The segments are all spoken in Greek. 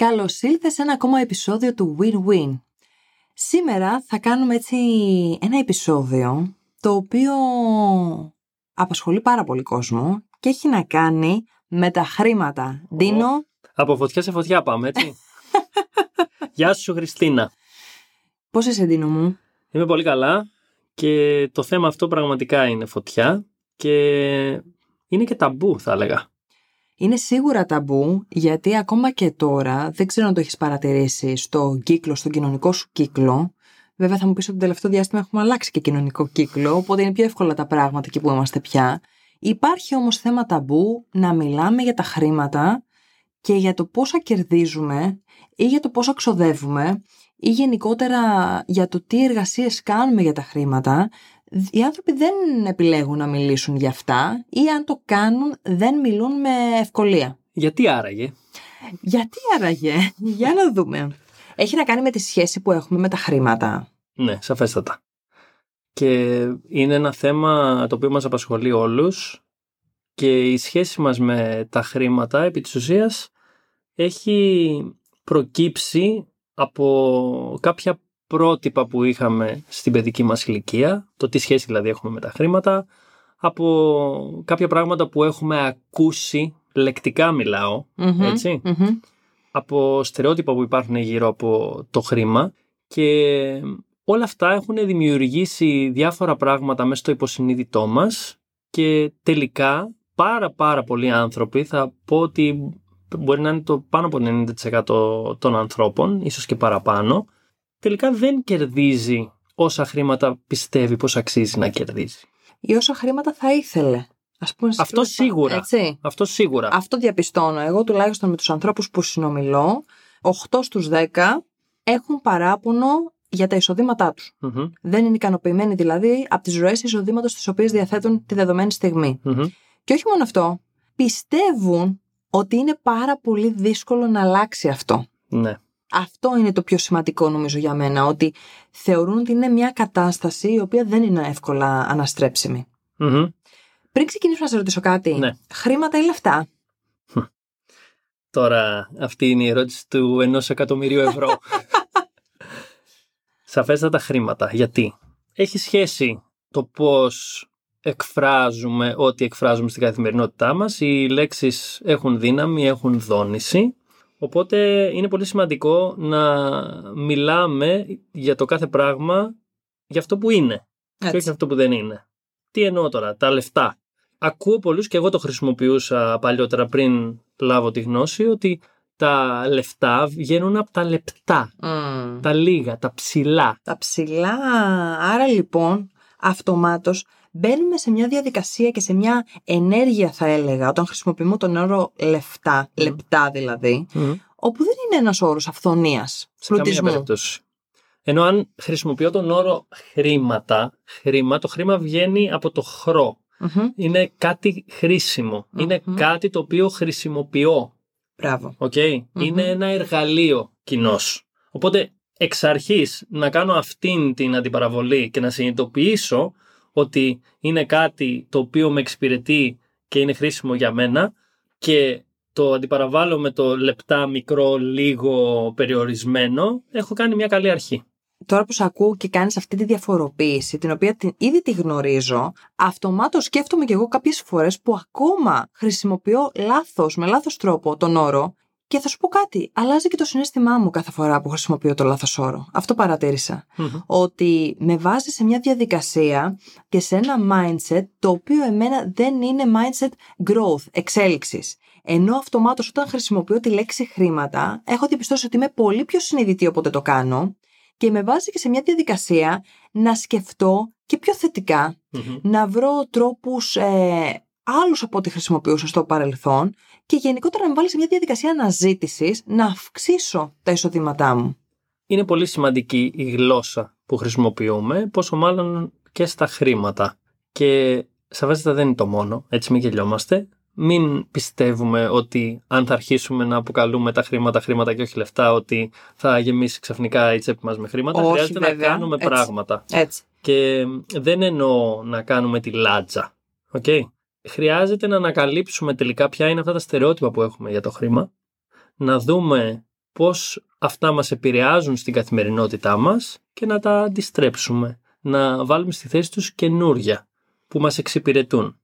Καλώς ήλθες σε ένα ακόμα επεισόδιο του Win-Win. Σήμερα θα κάνουμε έτσι ένα επεισόδιο το οποίο απασχολεί πάρα πολύ κόσμο και έχει να κάνει με τα χρήματα. Ντίνο. Από φωτιά σε φωτιά πάμε, έτσι. Γεια σου, Χριστίνα. Πώς είσαι, Ντίνο μου; Είμαι πολύ καλά και το θέμα αυτό πραγματικά είναι φωτιά και είναι και ταμπού, θα έλεγα. Είναι σίγουρα ταμπού γιατί ακόμα και τώρα, δεν ξέρω αν το έχεις παρατηρήσει στο κύκλο, στον κοινωνικό σου κύκλο, Βέβαια θα μου πεις ότι το τελευταίο διάστημα έχουμε αλλάξει και κοινωνικό κύκλο, οπότε είναι πιο εύκολα τα πράγματα εκεί που είμαστε πια. Υπάρχει όμως θέμα ταμπού να μιλάμε για τα χρήματα και για το πόσα κερδίζουμε ή για το πόσα ξοδεύουμε ή γενικότερα για το τι εργασίες κάνουμε για τα χρήματα, οι άνθρωποι δεν επιλέγουν να μιλήσουν για αυτά ή αν το κάνουν δεν μιλούν με ευκολία. Γιατί άραγε; Γιατί άραγε; για να δούμε. Έχει να κάνει με τη σχέση που έχουμε με τα χρήματα. Ναι, σαφέστατα. Και είναι ένα θέμα το οποίο μας απασχολεί όλους και η σχέση μας με τα χρήματα επί της ουσίας έχει προκύψει από κάποια πρότυπα που είχαμε στην παιδική μας ηλικία, το τι σχέση δηλαδή έχουμε με τα χρήματα, από κάποια πράγματα που έχουμε ακούσει, λεκτικά ετσι από στερεότυπα που υπάρχουν γύρω από το χρήμα και όλα αυτά έχουν δημιουργήσει διάφορα πράγματα μέσα στο υποσυνείδητό μας και τελικά πάρα πάρα πολλοί άνθρωποι, θα πω ότι μπορεί να είναι το πάνω από 90% των ανθρώπων, ίσως και παραπάνω, τελικά δεν κερδίζει όσα χρήματα πιστεύει πως αξίζει να κερδίζει. Ή όσα χρήματα θα ήθελε. Ας πούμε, Αυτό σίγουρα. Έτσι. Αυτό σίγουρα. Αυτό διαπιστώνω. Εγώ τουλάχιστον με τους ανθρώπους που συνομιλώ, 8 στους 10 έχουν παράπονο για τα εισοδήματά τους. Δεν είναι ικανοποιημένοι δηλαδή από τις ροές εισοδήματος τις οποίες διαθέτουν τη δεδομένη Και όχι μόνο αυτό, πιστεύουν ότι είναι πάρα πολύ δύσκολο να αλλάξει αυτό. Ναι. Αυτό είναι το πιο σημαντικό νομίζω για μένα, ότι θεωρούν ότι είναι μια κατάσταση η οποία δεν είναι εύκολα αναστρέψιμη. Πριν ξεκινήσουμε να σε ρωτήσω κάτι, ναι. χρήματα ή λεφτά; Τώρα αυτή είναι η ερώτηση του ενός εκατομμυρίου ευρώ. Σαφέστατα χρήματα. Γιατί; Έχει σχέση το πώς εκφράζουμε ό,τι εκφράζουμε στην καθημερινότητά μας. Οι λέξεις έχουν δύναμη, έχουν δόνηση Οπότε είναι πολύ σημαντικό να μιλάμε για το κάθε πράγμα για αυτό που είναι και όχι για αυτό που δεν είναι. Τι εννοώ τώρα, τα λεφτά. Ακούω πολλούς και εγώ το χρησιμοποιούσα παλιότερα πριν λάβω τη γνώση ότι τα λεφτά βγαίνουν από τα λεπτά, τα λίγα, τα ψηλά. Τα ψηλά, άρα λοιπόν αυτομάτως μπαίνουμε σε μια διαδικασία και σε μια ενέργεια θα έλεγα όταν χρησιμοποιούμε τον όρο λεφτά, λεπτά δηλαδή, όπου δεν είναι ένας όρος αυθονίας, σε καμία περίπτωση. Ενώ αν χρησιμοποιώ τον όρο χρήματα, χρήμα, το χρήμα βγαίνει από το χρω Είναι κάτι Είναι κάτι το οποίο χρησιμοποιώ. Μπράβο. Okay? Είναι ένα εργαλείο κοινός. Οπότε εξ αρχής να κάνω αυτήν την αντιπαραβολή και να συνειδητοποιήσω ότι είναι κάτι το οποίο με εξυπηρετεί και είναι χρήσιμο για μένα και το αντιπαραβάλλω με το λεπτά, μικρό, λίγο περιορισμένο, έχω κάνει μια καλή αρχή. Τώρα που σε ακούω και κάνεις αυτή τη διαφοροποίηση, την οποία την, ήδη τη γνωρίζω, αυτομάτως σκέφτομαι και εγώ κάποιες φορές που ακόμα χρησιμοποιώ λάθος, με λάθος τρόπο τον όρο και θα σου πω κάτι, αλλάζει και το συνέστημά μου κάθε φορά που χρησιμοποιώ το λάθος όρο. Αυτό Ότι με βάζει σε μια διαδικασία και σε ένα mindset το οποίο εμένα δεν είναι mindset growth, εξέλιξης. Ενώ αυτομάτως όταν χρησιμοποιώ τη λέξη χρήματα, έχω διαπιστώσει ότι είμαι πολύ πιο συνειδητή όποτε το κάνω και με βάζει και σε μια διαδικασία να σκεφτώ και πιο θετικα να βρω τρόπους ε, άλλους από ό,τι χρησιμοποιούσα στο παρελθόν και γενικότερα να με βάλεις σε μια διαδικασία αναζήτησης να αυξήσω τα εισοδήματά μου. Είναι πολύ σημαντική η γλώσσα που χρησιμοποιούμε, πόσο μάλλον και στα χρήματα. Και σαφέστατα δεν είναι το μόνο, έτσι μην γελιόμαστε. Μην πιστεύουμε ότι αν θα αρχίσουμε να αποκαλούμε τα χρήματα χρήματα και όχι λεφτά, ότι θα γεμίσει ξαφνικά η τσέπη μας με χρήματα. Όχι, Χρειάζεται βέβαια. να κάνουμε έτσι. πράγματα. Έτσι. Και δεν εννοώ να κάνουμε τη λάτζα. Okay? Χρειάζεται να ανακαλύψουμε τελικά ποια είναι αυτά τα στερεότυπα που έχουμε για το χρήμα, να δούμε πώς αυτά μας επηρεάζουν στην καθημερινότητά μας και να τα αντιστρέψουμε, να βάλουμε στη θέση τους καινούρια που μας εξυπηρετούν.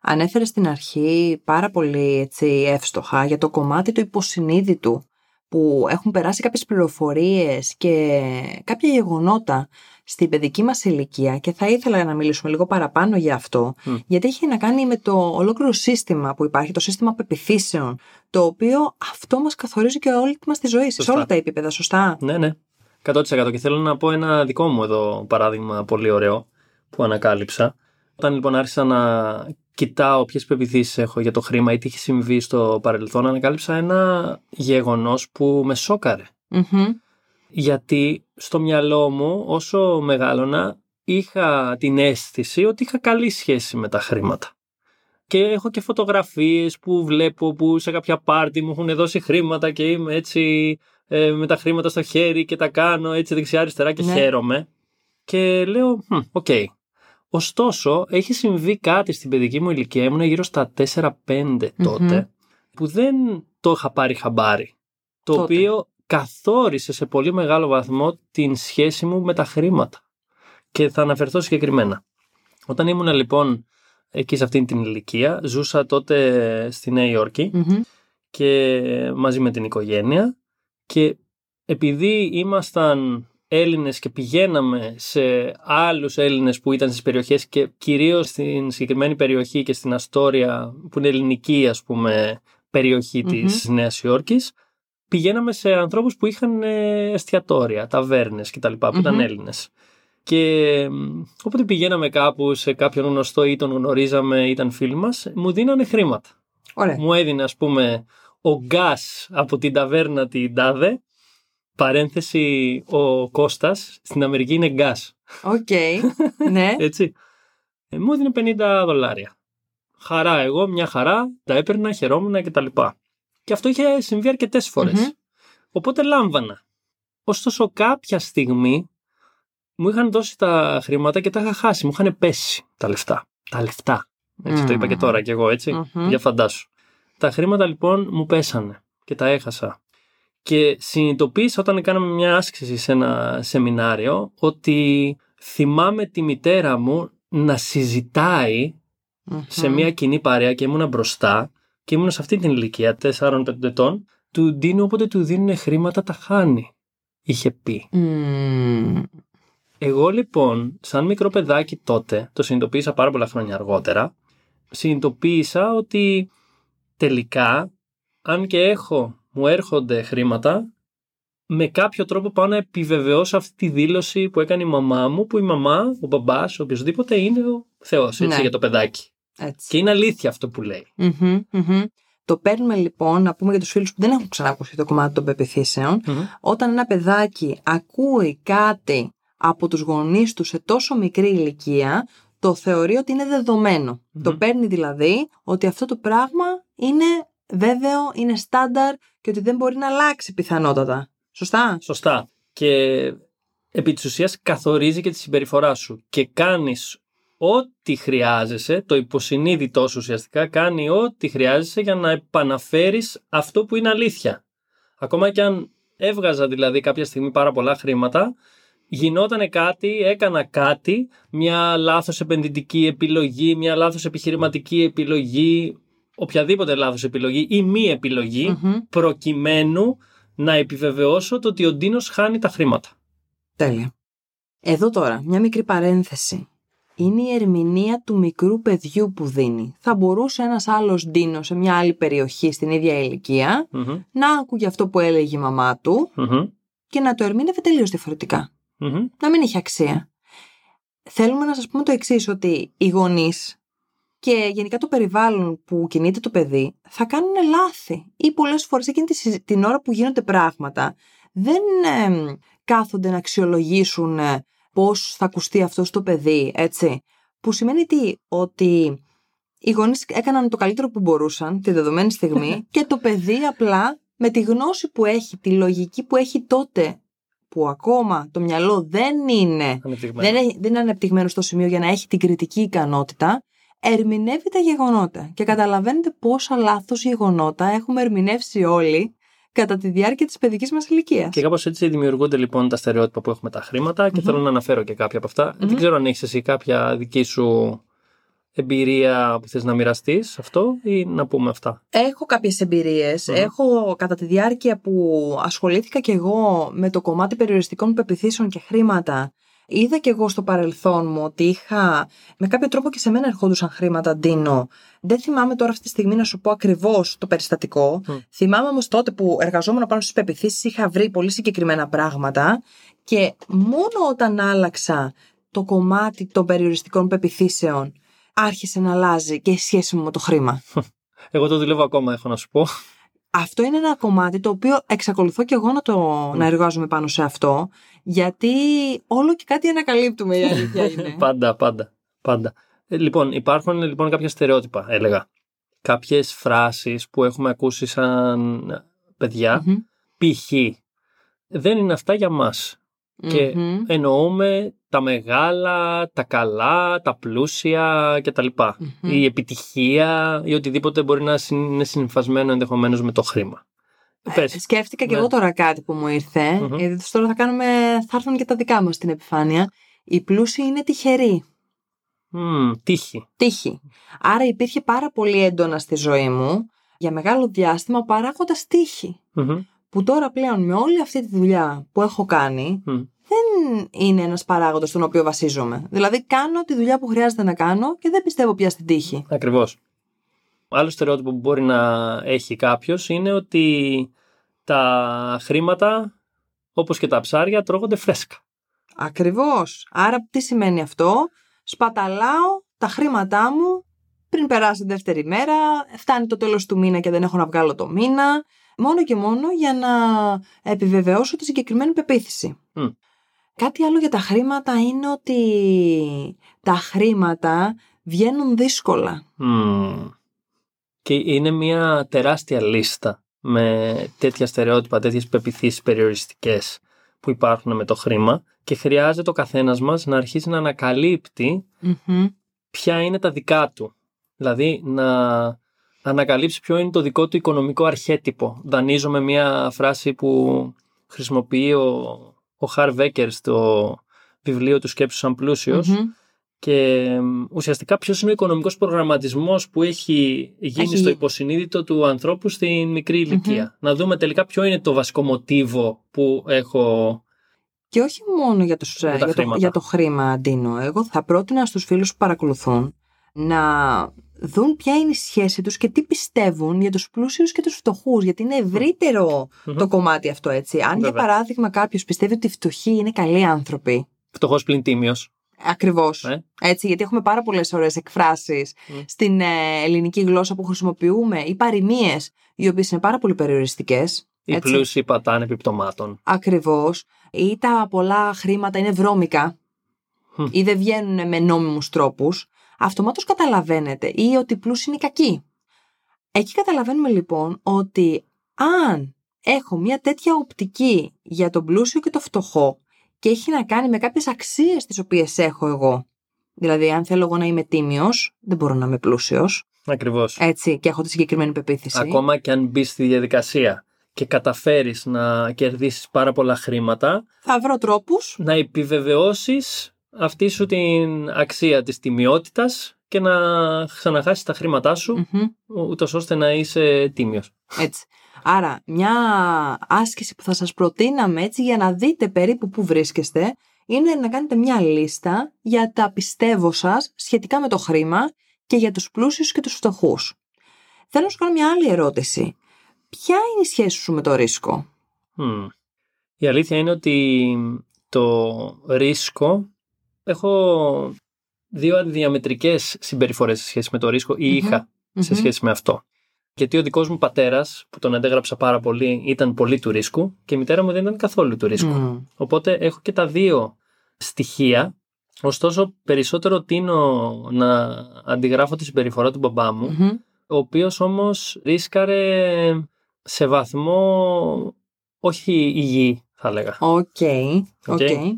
Ανέφερε στην αρχή πάρα πολύ έτσι, εύστοχα για το κομμάτι του υποσυνείδητου που έχουν περάσει κάποιες πληροφορίες και κάποια γεγονότα στην παιδική μας ηλικία και θα ήθελα να μιλήσουμε λίγο παραπάνω για αυτό γιατί έχει να κάνει με το ολόκληρο σύστημα που υπάρχει, το σύστημα πεπιθήσεων το οποίο αυτό μας καθορίζει και όλη μας τη ζωή, σε όλα τα επίπεδα, σωστά; Ναι, ναι, 100% και θέλω να πω ένα δικό μου εδώ παράδειγμα πολύ ωραίο που ανακάλυψα. Όταν λοιπόν άρχισα να κοιτάω ποιες πεπιθήσεις έχω για το χρήμα ή τι έχει συμβεί στο παρελθόν, ανακάλυψα ένα γεγονός που με σοκαρε Γιατί στο μυαλό μου, όσο μεγάλωνα, είχα την αίσθηση ότι είχα καλή σχέση με τα χρήματα. Και έχω και φωτογραφίες που βλέπω που σε κάποια πάρτι μου έχουν δώσει χρήματα και είμαι έτσι ε, με τα χρήματα στο χέρι και τα κάνω έτσι δεξιά-αριστερά και ναι. χαίρομαι. Και λέω, OK, okay, Ωστόσο, έχει συμβεί κάτι στην παιδική μου ηλικία, ήμουν γύρω στα 4-5 τότε που δεν το είχα πάρει χαμπάρι. Το οποίο καθόρισε σε πολύ μεγάλο βαθμό την σχέση μου με τα χρήματα. Και θα αναφερθώ συγκεκριμένα. Όταν ήμουν λοιπόν εκεί σε αυτήν την ηλικία, ζούσα τότε στη Νέα Υόρκη και μαζί με την οικογένεια και επειδή ήμασταν Έλληνες και πηγαίναμε σε άλλους Έλληνες που ήταν στις περιοχές και κυρίως στην συγκεκριμένη περιοχή και στην Αστόρια που είναι ελληνική ας πούμε περιοχή mm-hmm. της Νέας Υόρκης πηγαίναμε σε ανθρώπους που είχαν ε, εστιατόρια, ταβέρνες κτλ. που mm ήταν Έλληνες. Και όποτε πηγαίναμε κάπου σε κάποιον γνωστό ή τον γνωρίζαμε, ήταν φίλοι μας, μου δίνανε χρήματα. Ωραία. Μου έδινε ας πούμε ο Gus από την ταβέρνα την Τάδε Παρένθεση, ο Κώστας στην Αμερική είναι Gus. OK, ναι. Έτσι. Ε, μου έδινε 50 δολάρια. Χαρά εγώ, μια χαρά, τα έπαιρνα, χαιρόμουν και τα λοιπά. Και αυτό είχε συμβεί αρκετές Οπότε λάμβανα. Ωστόσο κάποια στιγμή μου είχαν δώσει τα χρήματα και τα είχα χάσει. Μου είχαν πέσει τα λεφτά. Τα λεφτά. Έτσι το είπα και τώρα κι εγώ Για φαντάσου. Τα χρήματα λοιπόν μου πέσανε και τα έχασα. Και συνειδητοποίησα όταν κάναμε μια άσκηση σε ένα σεμινάριο ότι θυμάμαι τη μητέρα μου να συζηταει σε μια κοινή παρέα και ήμουνα μπροστά και ήμουνα σε αυτή την ηλικία 4-5 ετών του δίνει όποτε του δίνουν χρήματα τα χάνει είχε πει. Εγώ λοιπόν σαν μικρό παιδάκι τότε το συνειδητοποίησα πάρα πολλά χρόνια αργότερα συνειδητοποίησα ότι τελικά αν και έχω μου έρχονται χρήματα, με κάποιο τρόπο πάω να επιβεβαιώσω αυτή τη δήλωση που έκανε η μαμά μου, που η μαμά, ο μπαμπάς, ο οποιοδήποτε είναι ο Θεός ναι. για το παιδάκι. Έτσι. Και είναι αλήθεια αυτό που λέει. Το παίρνουμε λοιπόν, να πούμε για τους φίλους που δεν έχουν ξανακούσει το κομμάτι των πεπιθήσεων, όταν ένα παιδάκι ακούει κάτι από τους γονείς του σε τόσο μικρή ηλικία, το θεωρεί ότι είναι Το παίρνει δηλαδή ότι αυτό το πράγμα είναι βέβαιο, είναι στάνταρ και ότι δεν μπορεί να αλλάξει πιθανότατα. Σωστά; Σωστά. Και επί της ουσίας καθορίζει και τη συμπεριφορά σου και κάνεις ό,τι χρειάζεσαι, το υποσυνείδητό σου ουσιαστικά κάνει ό,τι χρειάζεσαι για να επαναφέρεις αυτό που είναι αλήθεια. Ακόμα και αν έβγαζα δηλαδή κάποια στιγμή πάρα πολλά χρήματα, γινόταν κάτι, έκανα κάτι, μια λάθος επενδυτική επιλογή, μια λάθος επιχειρηματική επιλογή, οποιαδήποτε λάθος επιλογή ή μη προκειμένου να επιβεβαιώσω το ότι ο Ντίνος χάνει τα χρήματα. Τέλεια. Εδώ τώρα, μια μικρή παρένθεση. Είναι η ερμηνεία του μικρού παιδιού που δίνει. Θα μπορούσε ένας άλλος Ντίνος σε μια άλλη περιοχή στην ίδια να άκουγε αυτό που έλεγε η μαμά του και να το ερμήνευε τελείως Να μην έχει αξία. Θέλουμε να σας πούμε το εξής ότι οι γονείς και γενικά το περιβάλλον που κινείται το παιδί θα κάνουν λάθη ή πολλές φορές εκείνη την ώρα που γίνονται πράγματα δεν κάθονται να αξιολογήσουν ε, πώς θα ακουστεί αυτός στο παιδί, έτσι. Που σημαίνει τι, ότι οι γονείς έκαναν το καλύτερο που μπορούσαν τη δεδομένη στιγμή και το παιδί απλά με τη γνώση που έχει, τη λογική που έχει τότε που ακόμα το μυαλό δεν είναι, δεν, δεν είναι ανεπτυγμένο στο σημείο για να έχει την κριτική ικανότητα, ερμηνεύει τα γεγονότα. Και καταλαβαίνετε πόσα λάθος γεγονότα έχουμε ερμηνεύσει όλοι κατά τη διάρκεια της παιδικής μας ηλικίας. Και κάπως έτσι δημιουργούνται λοιπόν τα στερεότυπα που έχουμε τα χρήματα και θέλω να αναφέρω και κάποια από αυτα Δεν ξέρω αν έχεις εσύ κάποια δική σου εμπειρία που θες να μοιραστείς αυτό ή να πούμε αυτά. Έχω κάποιες Έχω κατά τη διάρκεια που ασχολήθηκα και εγώ με το κομμάτι περιοριστικών πεπιθήσεων και χρήματα Είδα και εγώ στο παρελθόν μου ότι είχα με κάποιο τρόπο και σε μένα ερχόντουσαν χρήματα Ντίνο. Δεν θυμάμαι τώρα αυτή τη στιγμή να σου πω ακριβώς το περιστατικό. Θυμάμαι όμως τότε που εργαζόμουν πάνω στις πεπιθήσεις είχα βρει πολύ συγκεκριμένα πράγματα και μόνο όταν άλλαξα το κομμάτι των περιοριστικών πεπιθήσεων άρχισε να αλλάζει και η σχέση μου με το χρήμα. Εγώ το δουλεύω ακόμα, έχω να σου πω. Αυτό είναι ένα κομμάτι το οποίο εξακολουθώ και εγώ να, το, να εργάζομαι πάνω σε αυτό, γιατί όλο και κάτι ανακαλύπτουμε η αλήθεια είναι. πάντα, πάντα, πάντα. Ε, λοιπόν, υπάρχουν λοιπόν κάποια στερεότυπα, έλεγα. Κάποιες φράσεις που έχουμε ακούσει σαν παιδιά, π.χ. δεν είναι αυτά για μας. Και εννοούμε τα μεγάλα, τα καλά, τα πλούσια κτλ. Η επιτυχία ή οτιδήποτε μπορεί να είναι συνυφασμένο ενδεχομένως με το χρήμα. Ε, σκέφτηκα και ναι. εγώ τώρα κάτι που μου ήρθε, mm-hmm. γιατί τώρα θα, κάνουμε, θα έρθουν και τα δικά μας στην επιφάνεια. Οι πλούσιοι είναι τυχεροί. Mm, τύχη. Τύχη. Άρα υπήρχε πάρα πολύ έντονα στη ζωή μου για μεγάλο διάστημα παράγοντας τύχη. Που τώρα πλέον με όλη αυτή τη δουλειά που έχω κάνει, δεν είναι ένας παράγοντας στον οποίο βασίζομαι. Δηλαδή, κάνω τη δουλειά που χρειάζεται να κάνω και δεν πιστεύω πια στην τύχη. Ακριβώς. Άλλο στερεότυπο που μπορεί να έχει κάποιος είναι ότι τα χρήματα, όπως και τα ψάρια, τρώγονται φρέσκα. Ακριβώς. Άρα, τι σημαίνει αυτό, Σπαταλάω τα χρήματά μου πριν περάσει τη δεύτερη μέρα, φτάνει το τέλος του μήνα και δεν έχω να βγάλω το μήνα, μόνο και μόνο για να επιβεβαιώσω τη συγκεκριμένη πεποίθηση. Κάτι άλλο για τα χρήματα είναι ότι τα χρήματα βγαίνουν δύσκολα. Και είναι μια τεράστια λίστα με τέτοια στερεότυπα, τέτοιες πεπιθήσεις περιοριστικές που υπάρχουν με το χρήμα και χρειάζεται ο καθένας μας να αρχίσει να ανακαλυπτει ποια είναι τα δικά του. Δηλαδή να ανακαλύψει ποιο είναι το δικό του οικονομικό αρχέτυπο. Δανείζω με μια φράση που χρησιμοποιεί ο ο Χαρ Βέκερ στο βιβλίο του Σκέψου σαν πλουσιος Και ουσιαστικά ποιος είναι ο οικονομικός προγραμματισμός που έχει γίνει στο υποσυνείδητο του ανθρώπου στην μικρή Να δούμε τελικά ποιο είναι το βασικό μοτίβο που έχω. Και όχι μόνο για, τους, για, το, για το χρήμα, Αντίνο. Εγώ θα πρότεινα στους φίλους που παρακολουθούν να δουν ποια είναι η σχέση τους και τι πιστεύουν για τους πλούσιους και τους φτωχούς, γιατί είναι το κομμάτι αυτό έτσι. Αν για παράδειγμα κάποιος πιστεύει ότι οι φτωχοί είναι καλοί άνθρωποι. Φτωχός πλην τίμιος. Ακριβώς. Ε; Έτσι, γιατί έχουμε πάρα πολλές ωραίες εκφράσεις στην ε, ελληνική γλώσσα που χρησιμοποιούμε ή παροιμίες, οι οποίες είναι πάρα πολύ περιοριστικές. Οι πλούσιοι πατάνε επιπτωμάτων. Ακριβώς. Ή τα πολλά χρήματα είναι βρώμικα. Ή δεν βγαίνουν με νόμιμους τρόπους αυτομάτως καταλαβαίνετε ή ότι πλούσιοι είναι κακοί. Εκεί καταλαβαίνουμε λοιπόν ότι αν έχω μια τέτοια οπτική για τον πλούσιο και το φτωχό και έχει να κάνει με κάποιες αξίες τις οποίες έχω εγώ, δηλαδή αν θέλω εγώ να είμαι τίμιος, δεν μπορώ να είμαι πλούσιος. Ακριβώς. Έτσι και έχω τη συγκεκριμένη πεποίθηση. Ακόμα και αν μπεις στη διαδικασία και καταφέρεις να κερδίσεις πάρα πολλά χρήματα, θα βρω τρόπους να επιβεβαιώσεις αυτή σου την αξία της τιμιότητας και να ξαναχάσεις τα χρήματά σου, mm ώστε να είσαι τίμιος. Έτσι. Άρα, μια άσκηση που θα σας προτείναμε έτσι για να δείτε περίπου που βρίσκεστε, είναι να κάνετε μια λίστα για τα πιστεύω σας σχετικά με το χρήμα και για τους πλούσιους και τους φτωχούς. Θέλω να σου κάνω μια άλλη ερώτηση. Ποια είναι η σχέση σου με το ρίσκο; Η αλήθεια είναι ότι το ρίσκο έχω δύο αντιδιαμετρικές συμπεριφορές σε σχέση με το ρίσκο ή είχα σε σχέση με αυτό. Γιατί ο δικός μου πατέρας, που τον αντέγραψα πάρα πολύ, ήταν πολύ του ρίσκου και η μητέρα μου δεν ήταν καθόλου του ρίσκου. Οπότε έχω και τα δύο στοιχεία. Ωστόσο, περισσότερο τείνω να αντιγράφω τη συμπεριφορά του μπαμπά μου, ο οποίος όμως ρίσκαρε σε βαθμό όχι υγιή θα έλεγα. OK. Okay.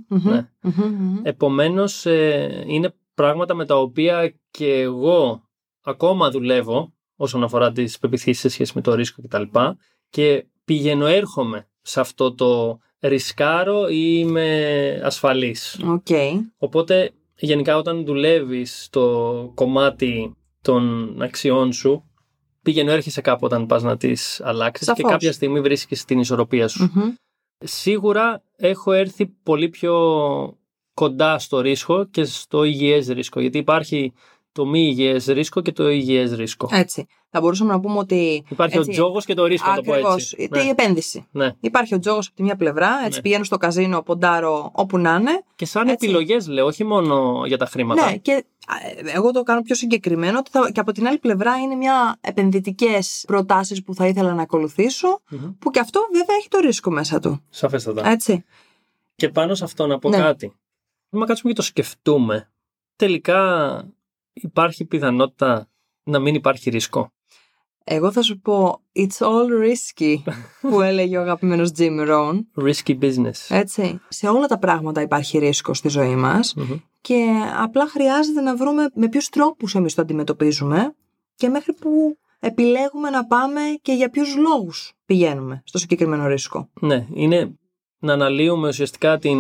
Ναι. Επομένως, ε, είναι πράγματα με τα οποία και εγώ ακόμα δουλεύω όσον αφορά τις πεποιθήσεις σε σχέση με το ρίσκο κτλ. Και, και πηγαίνω έρχομαι σε αυτό το ρισκάρω ή είμαι ασφαλής. Οκ. Οπότε γενικά όταν δουλεύεις στο κομμάτι των αξιών σου πήγαινε έρχεσαι κάπου όταν πας να τις αλλάξεις και Σαφώς. κάποια στιγμή βρίσκεις την ισορροπία σου. Μμμ. Σίγουρα έχω έρθει πολύ πιο κοντά στο ρίσκο και στο υγιές ρίσκο γιατί υπάρχει το μη υγιές ρίσκο και το υγιές ρίσκο. Έτσι. Θα μπορούσαμε να πούμε ότι. Υπάρχει έτσι, ο τζόγος και το ρίσκο, να το πω Ακριβώς. έτσι. Είτε η επένδυση. ναι. Υπάρχει ο τζόγος από τη μια πλευρά, έτσι Ναι. πηγαίνω στο καζίνο, ποντάρω όπου να είναι. Και σαν Έτσι. επιλογές λέω, όχι μόνο για τα χρήματα. Ναι, και α, ε, εγώ το κάνω πιο συγκεκριμένο ότι θα, και από την άλλη πλευρά είναι μια επενδυτικές προτάσεις που θα ήθελα να ακολουθήσω, Μμμ. που και αυτό βέβαια έχει το ρίσκο μέσα του. Σαφέστατα. Έτσι. Και πάνω σε αυτό να πω Ναι. κάτι. Αν κάτσουμε και το σκεφτούμε, τελικά υπάρχει πιθανότητα να μην υπάρχει ρίσκο. Εγώ θα σου πω It's all risky που έλεγε ο αγαπημένος Jim Rohn. Risky business. Έτσι. Σε όλα τα πράγματα υπάρχει ρίσκο στη ζωή μας Μμμ. και απλά χρειάζεται να βρούμε με ποιους τρόπους εμείς το αντιμετωπίζουμε και μέχρι που επιλέγουμε να πάμε και για ποιους λόγους πηγαίνουμε στο συγκεκριμένο ρίσκο. Ναι, είναι να αναλύουμε ουσιαστικά την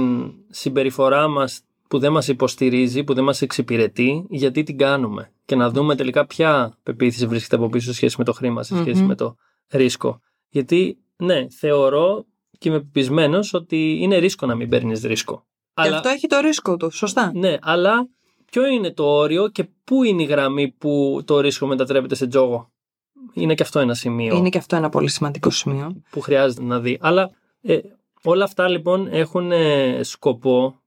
συμπεριφορά μας που δεν μας υποστηρίζει, που δεν μας εξυπηρετεί, γιατί την κάνουμε. Και να δούμε τελικά ποια πεποίθηση βρίσκεται από πίσω σε σχέση με το χρήμα, σε σχεση Μμμ. με το ρίσκο. Γιατί, ναι, θεωρώ και είμαι πεπισμένος ότι είναι ρίσκο να μην παίρνεις ρίσκο. Και αυτό έχει το ρίσκο του, σωστά. Ναι, αλλά ποιο είναι το όριο και πού είναι η γραμμή που το ρίσκο μετατρέπεται σε τζόγο; Είναι και αυτό ένα σημείο Είναι και αυτό ένα πολύ σημαντικό σημείο. που χρειάζεται να δει. Αλλά ε, όλα αυτά λοιπόν έχουν ε, σκοπό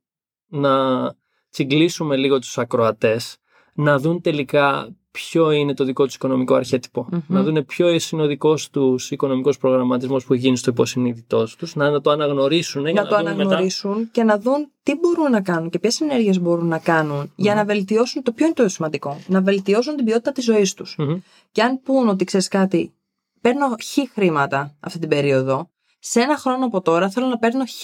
να τσιγκλίσουμε λίγο τους ακροατές, να δουν τελικά ποιο είναι το δικό τους οικονομικό αρχέτυπο, Μμμ. να δουν ποιο είναι ο δικός τους οικονομικός προγραμματισμός που έχει γίνει στο υποσυνείδητός τους, να, να το αναγνωρίσουν για να να, το δουν μετά αναγνωρίσουν και να δουν τι μπορούν να κάνουν και ποιες ενέργειες μπορούν να κάνουν για να βελτιώσουν το ποιο είναι το σημαντικό. Να βελτιώσουν την ποιότητα της ζωής τους. Μμμ. Και αν πούν ότι ξέρεις κάτι, παίρνω χ χρήματα αυτή την περίοδο, σε ένα χρόνο από τώρα θέλω να παίρνω χ.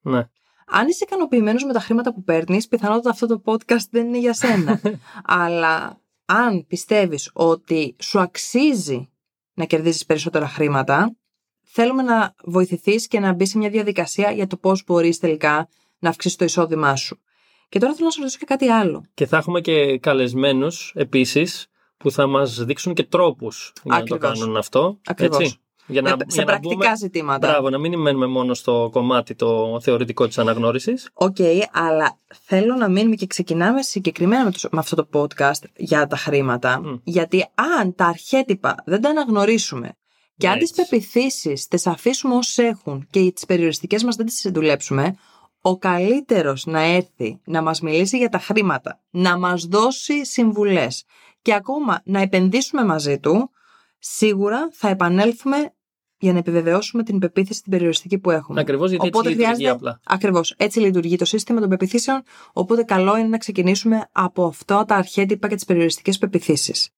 Ναι. Αν είσαι ικανοποιημένος με τα χρήματα που παίρνεις, πιθανότατα αυτό το podcast δεν είναι για σένα. Αλλά αν πιστεύεις ότι σου αξίζει να κερδίζεις περισσότερα χρήματα, θέλουμε να βοηθηθείς και να μπει σε μια διαδικασία για το πώς μπορείς τελικά να αυξήσεις το εισόδημά σου. Και τώρα θέλω να σου ρωτήσω και κάτι άλλο. Και θα έχουμε και καλεσμένους επίσης που θα μας δείξουν και τρόπους για να το Ακριβώς. κάνουν αυτό. Ακριβώς. Έτσι. Για να, Ε, σε για να πρακτικά μπούμε- ζητήματα. Μπράβο, να μην μένουμε μόνο στο κομμάτι το θεωρητικό της αναγνώρισης. Οκ, αλλά θέλω να μείνουμε και ξεκινάμε συγκεκριμένα με, το- με αυτό το podcast για τα χρήματα. Μμ. Γιατί αν τα αρχέτυπα δεν τα αναγνωρίσουμε και αν τις Έτσι. πεποιθήσεις τις αφήσουμε όσες έχουν και τις περιοριστικές μας δεν τις δουλέψουμε, ο καλύτερος να έρθει να μας μιλήσει για τα χρήματα, να μας δώσει συμβουλές και ακόμα να επενδύσουμε μαζί του, σίγουρα θα επανέλθουμε για να επιβεβαιώσουμε την πεποίθηση την περιοριστική που έχουμε. Ακριβώς γιατί έτσι Οπότε λειτουργεί χρειάζεται- απλά. Ακριβώς. Έτσι λειτουργεί το σύστημα των πεπιθήσεων. Οπότε καλό είναι να ξεκινήσουμε από αυτό τα αρχέτυπα και τις περιοριστικές πεπιθήσεις.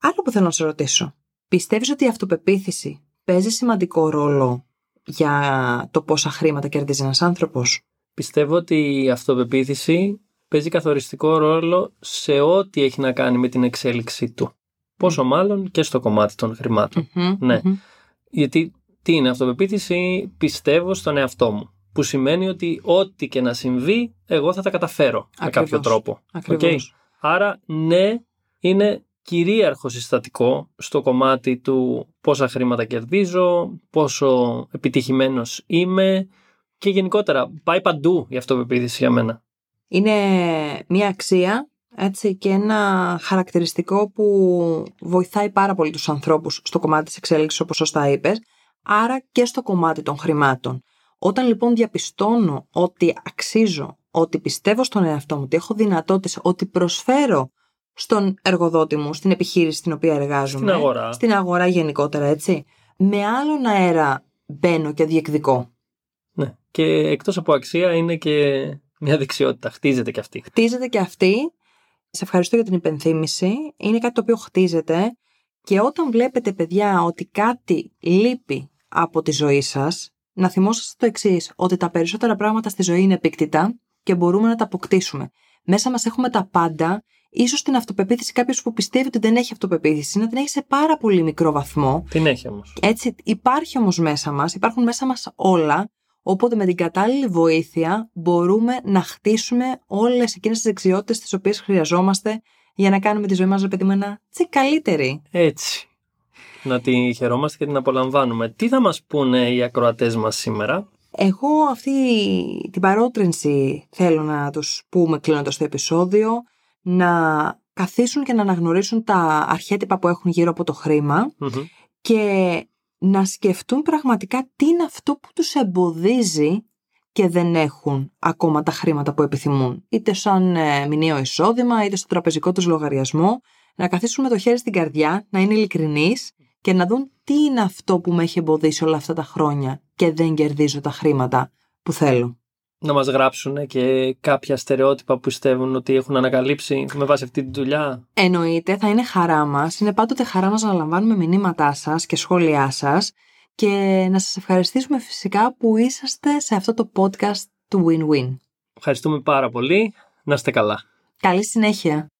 Άλλο που θέλω να σε ρωτήσω. Πιστεύεις ότι η αυτοπεποίθηση παίζει σημαντικό ρόλο για το πόσα χρήματα κερδίζει ένας άνθρωπος; Πιστεύω ότι η αυτοπεποίθηση παίζει καθοριστικό ρόλο σε ό,τι έχει να κάνει με την εξέλιξή του. Πόσο μάλλον και στο κομμάτι των χρημάτων. Ναι. Γιατί τι είναι αυτοπεποίθηση, πιστεύω στον εαυτό μου. Που σημαίνει ότι ό,τι και να συμβεί, εγώ θα τα καταφέρω με Ακριβώς. κάποιο τρόπο. Ακριβώς. Οκ. Άρα, ναι, είναι κυρίαρχο συστατικό στο κομμάτι του πόσα χρήματα κερδίζω, πόσο επιτυχημένος είμαι και γενικότερα πάει παντού η αυτοπεποίθηση για μένα. Είναι μια αξία έτσι, και ένα χαρακτηριστικό που βοηθάει πάρα πολύ τους ανθρώπους στο κομμάτι της εξέλιξης όπως σωστά είπες, άρα και στο κομμάτι των χρημάτων. Όταν λοιπόν διαπιστώνω ότι αξίζω, ότι πιστεύω στον εαυτό μου, ότι έχω δυνατότητες, ότι προσφέρω στον εργοδότη μου, στην επιχείρηση στην οποία εργάζομαι, Στην αγορά. στην αγορά γενικότερα έτσι, με άλλον αέρα μπαίνω και διεκδικώ. Ναι. Και εκτός από αξία είναι και μια δεξιότητα. Χτίζεται και αυτή. χτίζεται και αυτή. Σε ευχαριστώ για την υπενθύμηση. Είναι κάτι το οποίο χτίζεται και όταν βλέπετε παιδιά ότι κάτι λείπει από τη ζωή σας, να θυμόσαστε το εξής ότι τα περισσότερα πράγματα στη ζωή είναι επίκτητα και μπορούμε να τα αποκτήσουμε. μέσα μας έχουμε τα πάντα. Ίσως την αυτοπεποίθηση κάποιος που πιστεύει ότι δεν έχει αυτοπεποίθηση να την έχει σε πάρα πολύ μικρό βαθμό. Την έχει όμως. Έτσι, υπάρχει όμως μέσα μας, υπάρχουν μέσα μας όλα. Οπότε με την κατάλληλη βοήθεια μπορούμε να χτίσουμε όλες εκείνες τις δεξιότητες τις οποίες χρειαζόμαστε για να κάνουμε τη ζωή μας, ρε παιδί μου, ένα τσι καλύτερη. Έτσι. Να τη χαιρόμαστε και την απολαμβάνουμε. Τι θα μας πούνε οι ακροατές μας σήμερα; Εγώ αυτή την παρότρινση θέλω να τους πούμε κλείνοντας το επεισόδιο, να καθίσουν και να αναγνωρίσουν τα αρχέτυπα που έχουν γύρω από το χρημα Μμμ. και να σκεφτούν πραγματικά τι είναι αυτό που τους εμποδίζει και δεν έχουν ακόμα τα χρήματα που επιθυμούν. Είτε σαν ε, μηνιαίο εισόδημα, είτε στο τραπεζικό τους λογαριασμό. Να καθίσουν με το χέρι στην καρδιά, να είναι ειλικρινείς και να δουν τι είναι αυτό που με έχει εμποδίσει όλα αυτά τα χρόνια και δεν κερδίζω τα χρήματα που θέλω. Να μας γράψουν και κάποια στερεότυπα που πιστεύουν ότι έχουν ανακαλύψει με βάση αυτή τη δουλειά; Εννοείται, θα είναι χαρά μας. Είναι πάντοτε χαρά μας να λαμβάνουμε μηνύματά σας και σχόλιά σας και να σας ευχαριστήσουμε φυσικά που είσαστε σε αυτό το podcast του Win-Win. Ευχαριστούμε πάρα πολύ. Να είστε καλά. Καλή συνέχεια.